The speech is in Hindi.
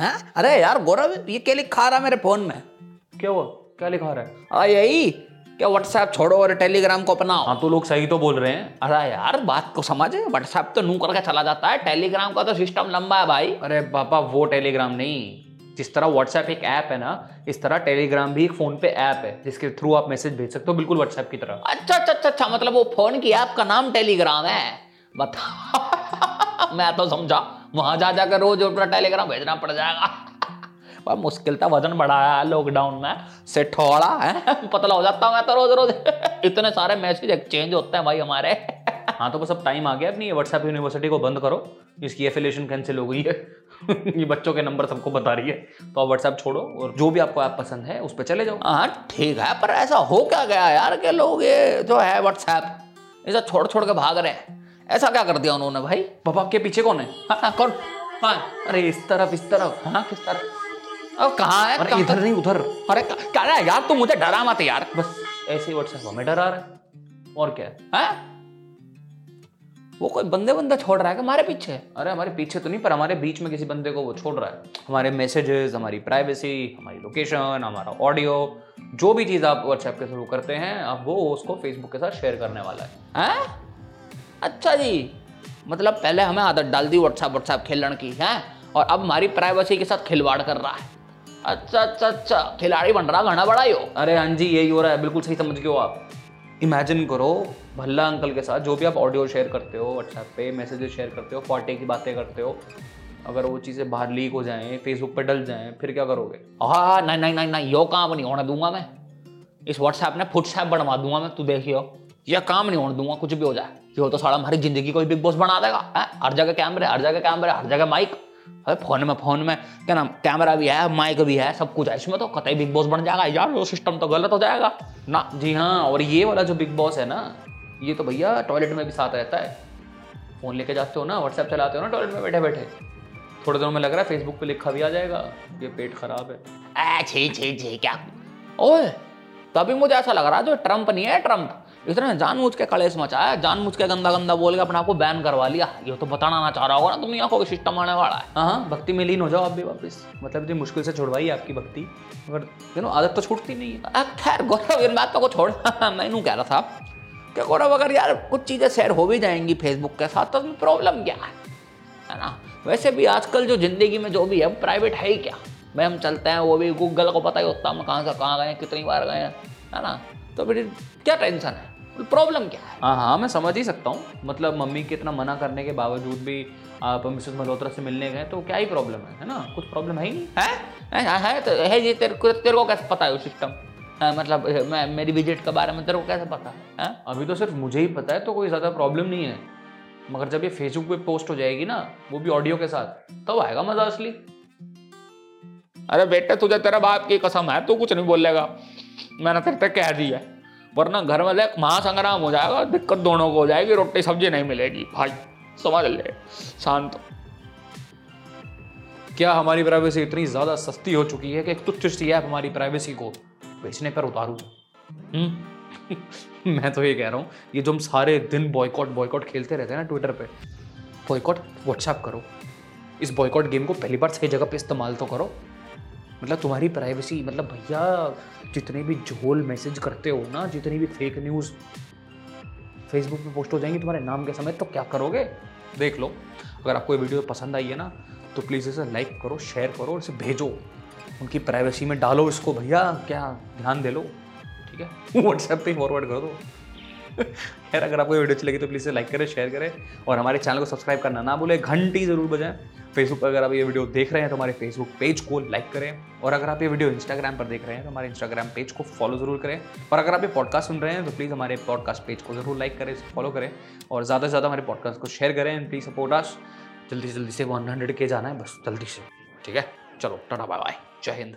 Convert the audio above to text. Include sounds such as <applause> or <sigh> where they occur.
हैं? अरे यार गौरव ये क्या लिखा रहा है मेरे फ़ोन में। क्या हुआ? क्या लिखा रहा है? आ यही। क्या व्हाट्सएप छोड़ो और टेलीग्राम को अपनाओ। हाँ तो लोग सही तो बोल रहे हैं। अरे यार बात को समझ। व्हाट्सएप तो नू करके चला जाता है। टेलीग्राम का तो सिस्टम लंबा है भाई। अरे पापा वो टेलीग्राम नहीं। जिस तरह व्हाट्सएप एक ऐप है ना इस तरह टेलीग्राम भी एक फ़ोन पे ऐप है जिसके थ्रू आप मैसेज भेज सकते हो बिल्कुल व्हाट्सएप की तरह। अच्छा अच्छा अच्छा अच्छा मतलब वो फ़ोन की ऐप का नाम टेलीग्राम है? बता। <laughs> मैं तो समझा वहाँ जा जाकर रोज अपना टेलीग्राम भेजना पड़ जाएगा। <laughs> पर मुश्किल था वज़न बढ़ाया है लॉकडाउन में से थोड़ा है <laughs> पतला हो जाता हूँ मैं तो रोज रोज। इतने सारे मैसेज एक्सचेंज होते हैं भाई हमारे। हाँ तो बस अब टाइम आ गया अपनी व्हाट्सएप यूनिवर्सिटी को बंद करो इसकी एफिलेशन कैंसिल हो गई है। <laughs> ये बच्चों के नंबर सबको बता रही है। तो आप व्हाट्सएप छोड़ो और जो भी आपको ऐप पसंद है उस पर चले जाओ। हाँ ठीक है पर ऐसा हो क्या गया यार के लोग ये जो है व्हाट्सएप इसे छोड़ छोड़ के भाग रहे हैं? ऐसा क्या कर दिया उन्होंने भाई? पापा के पीछे कौन है? हाँ, हाँ कौन? हाँ। अरे इस तरफ़ इस तरफ़। हाँ किस तरह अब कहाँ है? अरे इधर नहीं उधर। अरे क्या यार तू मुझे डरा मत यार। बस ऐसे ही व्हाट्सएप हमें डरा रहा है। और क्या है? हैं? वो कोई बंदे बंदा छोड़ रहा है हमारे पीछे? अरे हमारे पीछे तो नहीं, पर हमारे बीच में किसी बंदे को वो छोड़ रहा है। हमारे मैसेजेस हमारी प्राइवेसी हमारी लोकेशन हमारा ऑडियो जो भी चीज़ आप व्हाट्सएप के थ्रू करते हैं, अब वो उसको फेसबुक के साथ शेयर करने वाला है। हैं? अच्छा जी मतलब पहले हमें आदत डाल दी व्हाट्सएप व्हाट्सएप खेलने की, है? और अब हमारी प्राइवेसी के साथ खिलवाड़ कर रहा है। अच्छा अच्छा अच्छा खिलाड़ी बन रहा घना बड़ा ही हो अरे हाँ जी, यही हो रहा है, बिल्कुल सही समझ गए हो आप। इमेजिन करो, भल्ला अंकल के साथ जो भी आप ऑडियो शेयर करते हो व्हाट्सएप पे मैसेजेस शेयर करते हो फॉटे की बातें करते हो, अगर वो चीज़ें बाहर लीक हो जाएँ फेसबुक पे डल जाएँ, फिर क्या करोगे? हाँ हाँ नहीं नहीं नहीं नहीं, यो काम नहीं होने दूँगा मैं। इस व्हाट्सएप ने फुटसैप बनवा दूँगा मैं, तू देखियो ये। काम नहीं होने दूँगा, कुछ भी हो जाए। ये तो सारा हमारी ज़िंदगी को बिग बॉस बना देगा? हर जगह कैमरे हर जगह कैमरे हर जगह माइक अरे फ़ोन में फ़ोन में। क्या नाम कैमरा भी है माइक भी है सब कुछ है। इसमें तो कतई बिग बॉस बन जाएगा। यार वो सिस्टम तो गलत हो जाएगा। ना जी हाँ और ये वाला जो बिग बॉस है ना ये तो भैया टॉयलेट में भी साथ रहता है। फ़ोन लेके जाते हो ना व्हाट्सएप चलाते हो ना टॉयलेट में बैठे बैठे थोड़े दिनों में लग रहा है फेसबुक पे लिखा भी आ जाएगा। ये पेट खराब है। ए छी छी छी क्या? ओए तभी मुझे ऐसा लग रहा है जो ट्रंप नहीं है ट्रंप इसने जानबूझ के कलेश मचाया जानबूझ के गंदा गंदा बोल के अपने आपको बैन करवा लिया। ये तो बताना ना चाह रहा होगा ना दुनिया को सिस्टम आने वाला है। हाँ हाँ भक्ति में लीन हो जाओ आप भी वापस। मतलब इतनी मुश्किल से छुड़वाई आपकी भक्ति। मगर यू नो आदत तो छूटती नहीं है। खैर गौरव इन बातों को छोड़। <laughs> मैं यूँ कह रहा था कि गौरव अगर यार कुछ चीज़ें शेयर हो भी जाएँगी फेसबुक के साथ तो उसमें प्रॉब्लम क्या है? है ना? वैसे भी आजकल जो ज़िंदगी में जो भी है प्राइवेट है ही क्या? भाई हम चलते हैं वो भी गूगल को पता ही होता हम कहाँ से कहाँ गए कितनी बार गए हैं है ना? तो फिर क्या टेंशन है? प्रॉब्लम क्या है? हाँ हाँ मैं समझ ही सकता हूँ। मतलब मम्मी के इतना मना करने के बावजूद भी आप मिसेस मल्होत्रा से मिलने गए तो क्या ही प्रॉब्लम है है ना? कुछ प्रॉब्लम है ही नहीं। है? है, है तो है जी तेरे को तेरे को कैसे पता है वो सिस्टम मतलब मैं मेरी विज़िट के बारे में तेरे को कैसे पता? है? हैं? अभी तो सिर्फ़ मुझे ही पता है तो कोई ज़्यादा प्रॉब्लम नहीं है। मगर जब ये फेसबुक पे पोस्ट हो जाएगी ना वो भी ऑडियो के साथ तब तो आएगा मज़ा असली। अरे बेटे तुझे तेरे बाप की कसम है तू कुछ नहीं बोलेगा। मैंने तेरे तक कह दिया वरना घर में देख महासंग्राम हो जाएगा, दिक्कत दोनों को हो जाएगी, रोटी सब्ज़ी नहीं मिलेगी। भाई, समझ ले, शांत। क्या हमारी प्राइवेसी इतनी ज़्यादा सस्ती हो चुकी है कि एक तुच्छ सी ऐप हमारी प्राइवेसी को बेचने पर उतारू? हम्म? <laughs> मैं तो ये कह रहा हूँ, ये जो हम सारे दिन बॉयकॉट बॉयकॉट खेलते रहते हैं ना ट्विटर पे बॉयकॉट व्हाट्सएप करो। इस बॉयकॉट गेम को पहली बार सही जगह पे इस्तेमाल तो करो। मतलब तुम्हारी प्राइवेसी मतलब भैया, जितने भी झोल मैसेज करते हो ना, जितनी भी फेक न्यूज़ फेसबुक पे पोस्ट हो जाएँगी तुम्हारे नाम के समय तो क्या करोगे? देख लो, अगर आपको ये वीडियो पसंद आई है ना तो प्लीज़ इसे लाइक करो शेयर करो और इसे भेजो। उनकी प्राइवेसी में डालो इसको भैया, क्या ध्यान दे लो, ठीक है? <laughs> व्हाट्सएप पे फॉरवर्ड कर दो। <laughs> अगर आपको वीडियो अच्छी लगी तो प्लीज़ इसे लाइक करें शेयर करें और हमारे चैनल को सब्सक्राइब करना ना भूलें, घंटी ज़रूर बजाएँ। फेसबुक पर अगर आप ये वीडियो देख रहे हैं तो हमारे फेसबुक पेज को लाइक करें। और अगर आप ये वीडियो इंस्टाग्राम पर देख रहे हैं तो हमारे इंस्टाग्राम पेज को फॉलो ज़रूर करें। और अगर आप ये पॉडकास्ट सुन रहे हैं तो प्लीज़ हमारे पॉडकास्ट पेज को ज़रूर लाइक करें फॉलो करें। और ज़्यादा से ज़्यादा हमारे पॉडकास्ट को शेयर करें एंड प्लीज़ सपोर्ट आस जल्दी से जल्दी से वन हंड्रेड के जाना है, बस जल्दी से। ठीक है? चलो, टाटा बाय बाय जय हिंद।